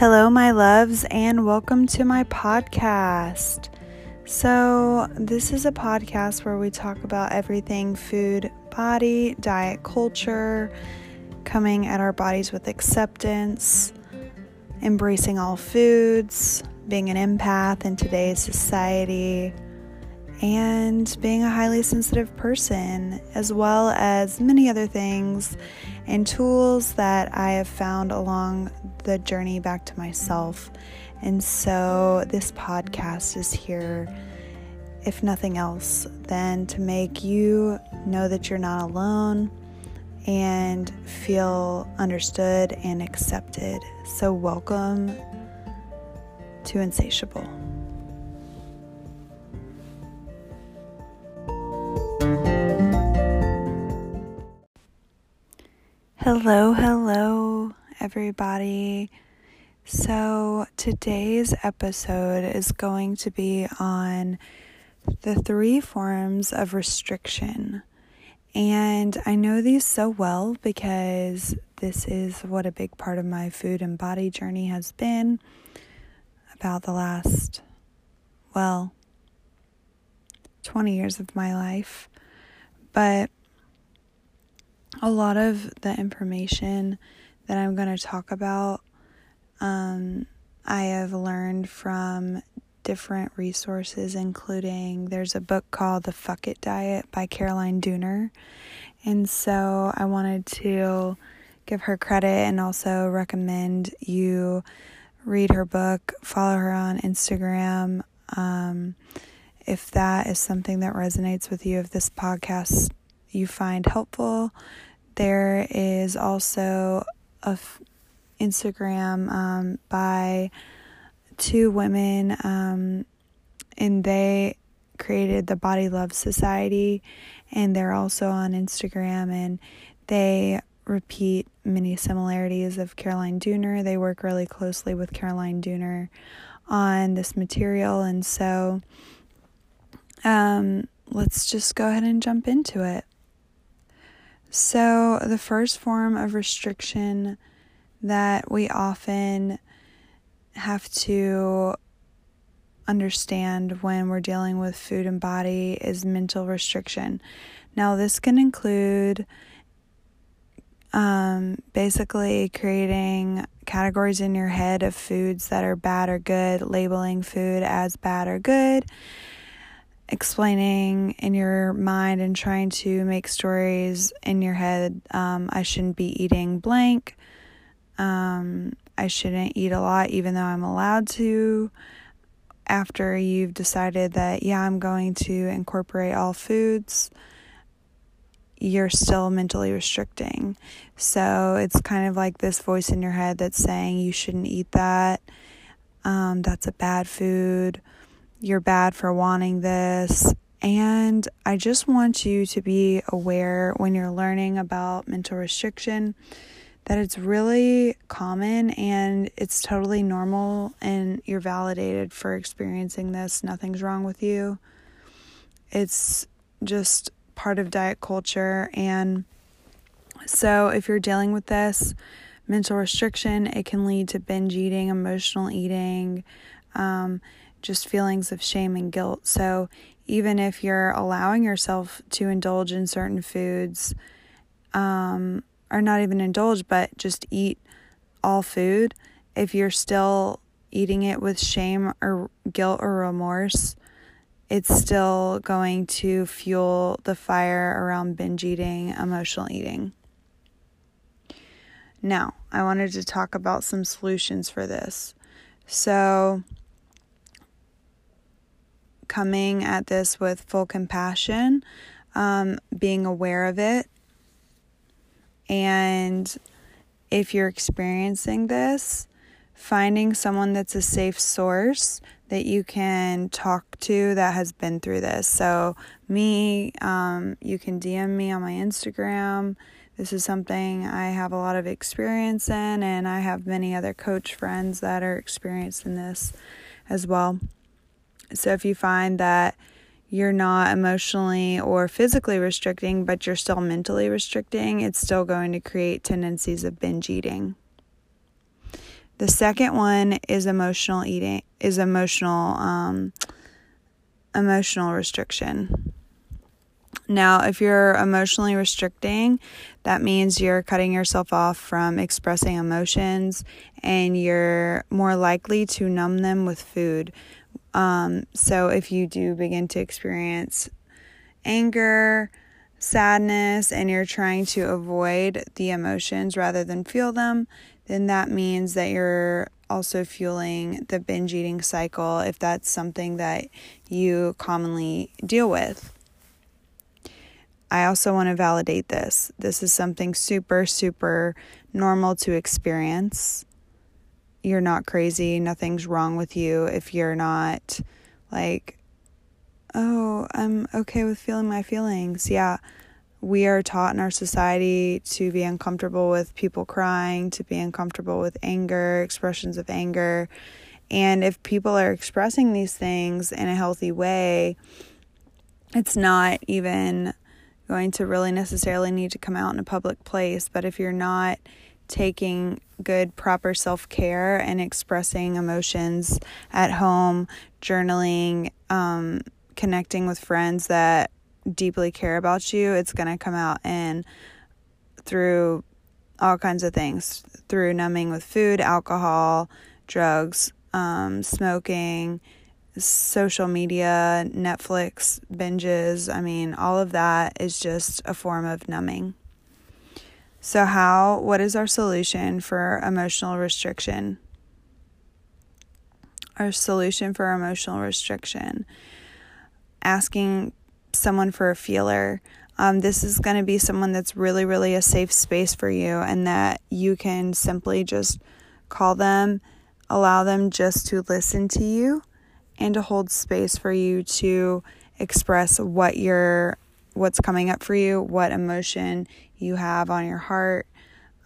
Hello, my loves, and welcome to my podcast. So, this is a podcast where we talk about everything food, body, diet, culture, coming at our bodies with acceptance, embracing all foods, being an empath in today's society, and being a highly sensitive person, as well as many other things and tools that I have found along the journey back to myself. And so, this podcast is here, if nothing else, than to make you know that you're not alone and feel understood and accepted. So, welcome to Insatiable. Hello, hello, everybody. So, today's episode is going to be on the three forms of restriction. And I know these so well because this is what a big part of my food and body journey has been about the last, well, 20 years of my life. But a lot of the information that I'm going to talk about, um, I have learned from different resources, including there's a book called The Fuck It Diet by Caroline Dooner. And so I wanted to give her credit and also recommend you read her book, follow her on Instagram. Um, if that is something that resonates with you, if this podcast you find helpful. There is also a f- Instagram um, by two women, um, and they created the Body Love Society, and they're also on Instagram, and they repeat many similarities of Caroline Dooner. They work really closely with Caroline Dooner on this material, and so um, let's just go ahead and jump into it. So, the first form of restriction that we often have to understand when we're dealing with food and body is mental restriction. Now, this can include um, basically creating categories in your head of foods that are bad or good, labeling food as bad or good, explaining in your mind and trying to make stories in your head. Um, I shouldn't be eating blank. Um, I shouldn't eat a lot, even though I'm allowed to. After you've decided that, yeah, I'm going to incorporate all foods, you're still mentally restricting. So it's kind of like this voice in your head that's saying you shouldn't eat that. Um, that's a bad food you're bad for wanting this. And I just want you to be aware when you're learning about mental restriction that it's really common and it's totally normal, and you're validated for experiencing this. Nothing's wrong with you. It's just part of diet culture. And so, if you're dealing with this mental restriction, it can lead to binge eating, emotional eating. Um, just feelings of shame and guilt. So, even if you're allowing yourself to indulge in certain foods, um, or not even indulge, but just eat all food, if you're still eating it with shame or guilt or remorse, it's still going to fuel the fire around binge eating, emotional eating. Now, I wanted to talk about some solutions for this. So, coming at this with full compassion, um, being aware of it. And if you're experiencing this, finding someone that's a safe source that you can talk to that has been through this. So, me, um, you can DM me on my Instagram. This is something I have a lot of experience in, and I have many other coach friends that are experienced in this as well. So if you find that you're not emotionally or physically restricting, but you're still mentally restricting, it's still going to create tendencies of binge eating. The second one is emotional eating, is emotional, um, emotional restriction. Now, if you're emotionally restricting, that means you're cutting yourself off from expressing emotions and you're more likely to numb them with food. Um, so, if you do begin to experience anger, sadness, and you're trying to avoid the emotions rather than feel them, then that means that you're also fueling the binge eating cycle if that's something that you commonly deal with. I also want to validate this. This is something super, super normal to experience. You're not crazy. Nothing's wrong with you if you're not like, oh, I'm okay with feeling my feelings. Yeah, we are taught in our society to be uncomfortable with people crying, to be uncomfortable with anger, expressions of anger. And if people are expressing these things in a healthy way, it's not even going to really necessarily need to come out in a public place. But if you're not taking good, proper self care and expressing emotions at home, journaling, um, connecting with friends that deeply care about you, it's going to come out and through all kinds of things through numbing with food, alcohol, drugs, um, smoking social media, Netflix binges. I mean, all of that is just a form of numbing. So, how, what is our solution for emotional restriction? Our solution for emotional restriction asking someone for a feeler. Um, this is going to be someone that's really, really a safe space for you, and that you can simply just call them, allow them just to listen to you and to hold space for you to express what you're what's coming up for you, what emotion you have on your heart,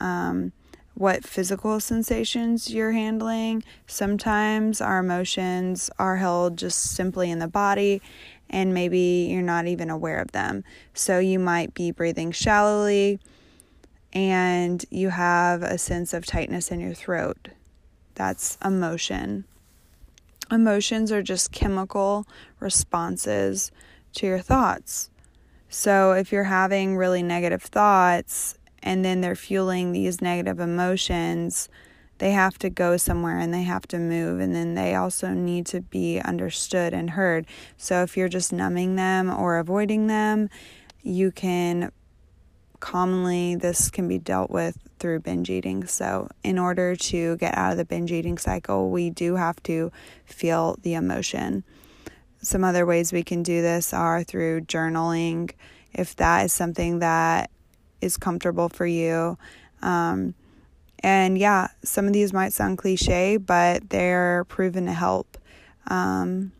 um, what physical sensations you're handling. Sometimes our emotions are held just simply in the body, and maybe you're not even aware of them. So you might be breathing shallowly and you have a sense of tightness in your throat. That's emotion. Emotions are just chemical responses to your thoughts. So if you're having really negative thoughts and then they're fueling these negative emotions, they have to go somewhere and they have to move and then they also need to be understood and heard. So if you're just numbing them or avoiding them, you can commonly this can be dealt with through binge eating. So, in order to get out of the binge eating cycle, we do have to feel the emotion. Some other ways we can do this are through journaling, if that is something that is comfortable for you. Um, and yeah, some of these might sound cliche, but they're proven to help. Um,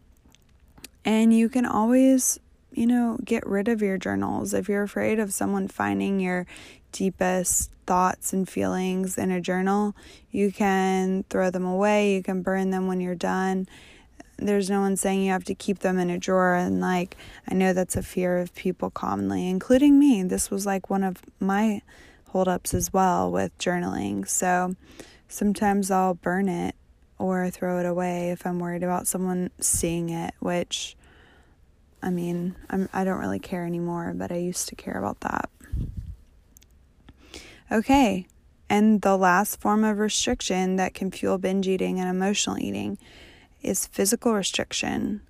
and you can always you know, get rid of your journals. If you're afraid of someone finding your deepest thoughts and feelings in a journal, you can throw them away, you can burn them when you're done. There's no one saying you have to keep them in a drawer. And, like, I know that's a fear of people commonly, including me. This was like one of my holdups as well with journaling. So sometimes I'll burn it or throw it away if I'm worried about someone seeing it, which I mean, I'm, I don't really care anymore, but I used to care about that. Okay, and the last form of restriction that can fuel binge eating and emotional eating is physical restriction.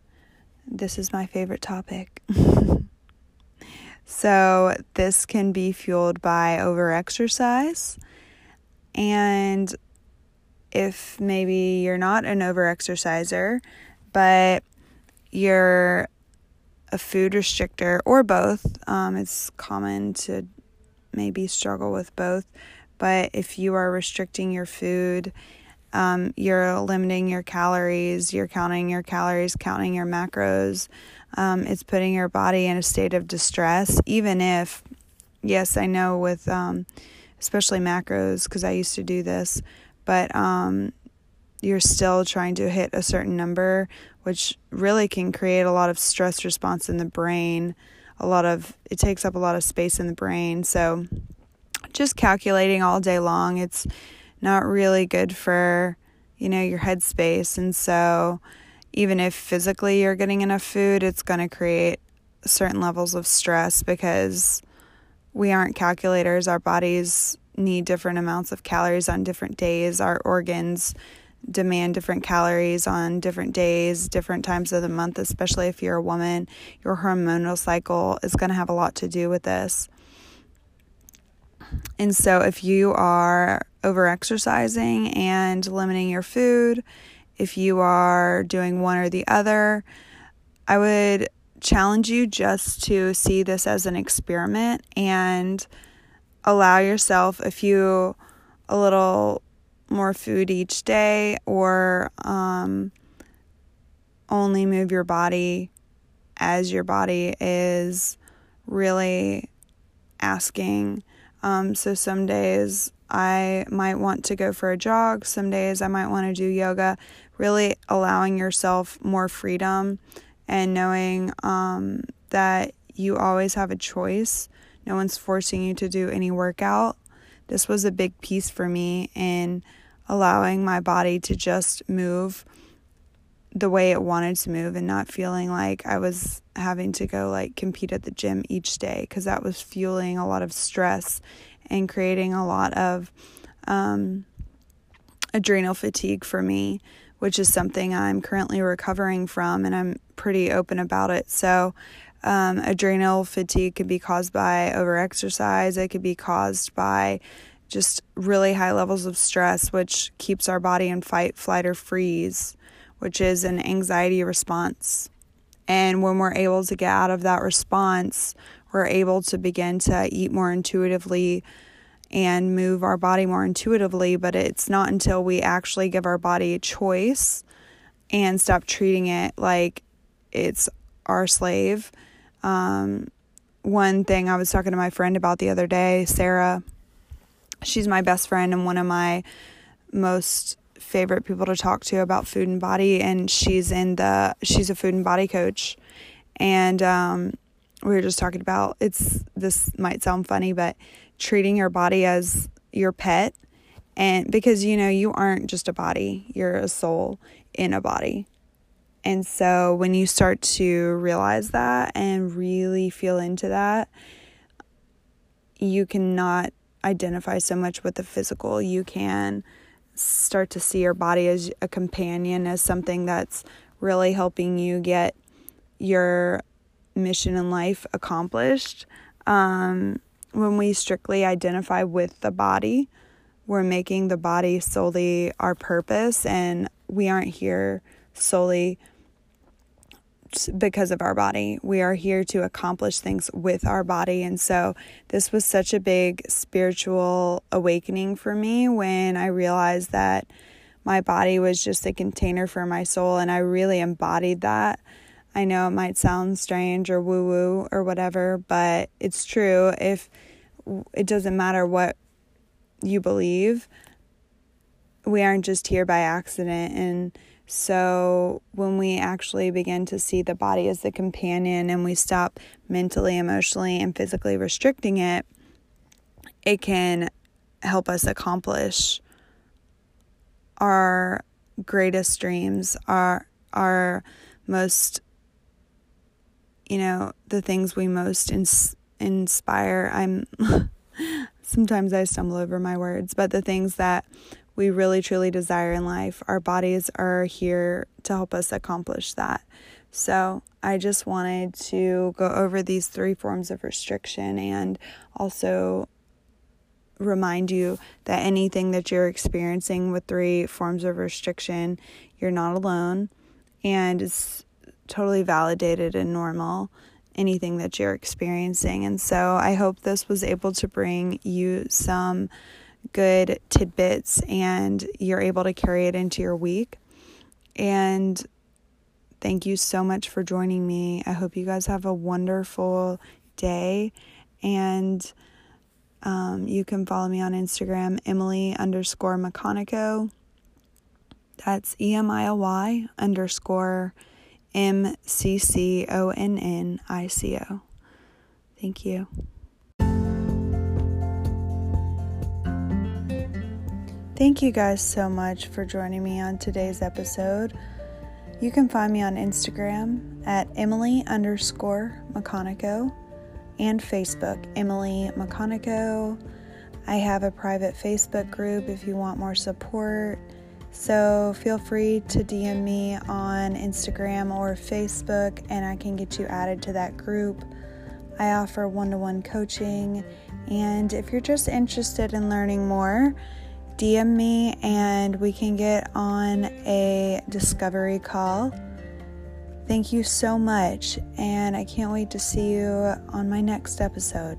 This is my favorite topic. so, this can be fueled by overexercise. And if maybe you're not an overexerciser, but you're a food restrictor or both. Um, it's common to maybe struggle with both, but if you are restricting your food, um, you're limiting your calories, you're counting your calories, counting your macros. Um, it's putting your body in a state of distress, even if, yes, I know with um, especially macros, because I used to do this, but um, you're still trying to hit a certain number, which really can create a lot of stress response in the brain. A lot of it takes up a lot of space in the brain. So just calculating all day long, it's not really good for, you know, your headspace. And so, even if physically you're getting enough food, it's going to create certain levels of stress because we aren't calculators. Our bodies need different amounts of calories on different days. Our organs demand different calories on different days, different times of the month, especially if you're a woman. Your hormonal cycle is going to have a lot to do with this. And so, if you are over exercising and limiting your food, if you are doing one or the other, I would challenge you just to see this as an experiment and allow yourself a few, a little more food each day or um, only move your body as your body is really asking. Um, so some days I might want to go for a jog, some days I might want to do yoga, really allowing yourself more freedom and knowing um, that you always have a choice. No one's forcing you to do any workout. This was a big piece for me in allowing my body to just move the way it wanted to move and not feeling like I was having to go like compete at the gym each day because that was fueling a lot of stress and creating a lot of um, adrenal fatigue for me which is something I'm currently recovering from, and I'm pretty open about it. So, um, adrenal fatigue can be caused by overexercise, it could be caused by just really high levels of stress, which keeps our body in fight, flight, or freeze, which is an anxiety response. And when we're able to get out of that response, we're able to begin to eat more intuitively, and move our body more intuitively, but it's not until we actually give our body a choice and stop treating it like it's our slave. Um, one thing I was talking to my friend about the other day, Sarah, she's my best friend and one of my most favorite people to talk to about food and body and she's in the she's a food and body coach. And um, we were just talking about it's this might sound funny but treating your body as your pet and because you know you aren't just a body you're a soul in a body. And so when you start to realize that and really feel into that you cannot identify so much with the physical. You can start to see your body as a companion as something that's really helping you get your mission in life accomplished. Um, when we strictly identify with the body, we're making the body solely our purpose, and we aren't here solely because of our body. We are here to accomplish things with our body. And so, this was such a big spiritual awakening for me when I realized that my body was just a container for my soul, and I really embodied that. I know it might sound strange or woo woo or whatever, but it's true. If it doesn't matter what you believe, we aren't just here by accident. And so when we actually begin to see the body as the companion and we stop mentally, emotionally, and physically restricting it, it can help us accomplish our greatest dreams, our our most you know, the things we most ins- inspire. I'm sometimes I stumble over my words, but the things that we really truly desire in life, our bodies are here to help us accomplish that. So, I just wanted to go over these three forms of restriction and also remind you that anything that you're experiencing with three forms of restriction, you're not alone and it's totally validated and normal anything that you're experiencing. And so I hope this was able to bring you some good tidbits and you're able to carry it into your week. And thank you so much for joining me. I hope you guys have a wonderful day. And um, you can follow me on Instagram, Emily underscore McConnico. That's E M I L Y underscore M C C O N N I C O. Thank you. Thank you guys so much for joining me on today's episode. You can find me on Instagram at Emily underscore McConnico and Facebook, Emily McConnico. I have a private Facebook group if you want more support. So feel free to DM me on Instagram or Facebook and I can get you added to that group. I offer one to one coaching, and if you're just interested in learning more, DM me and we can get on a discovery call. Thank you so much, and I can't wait to see you on my next episode.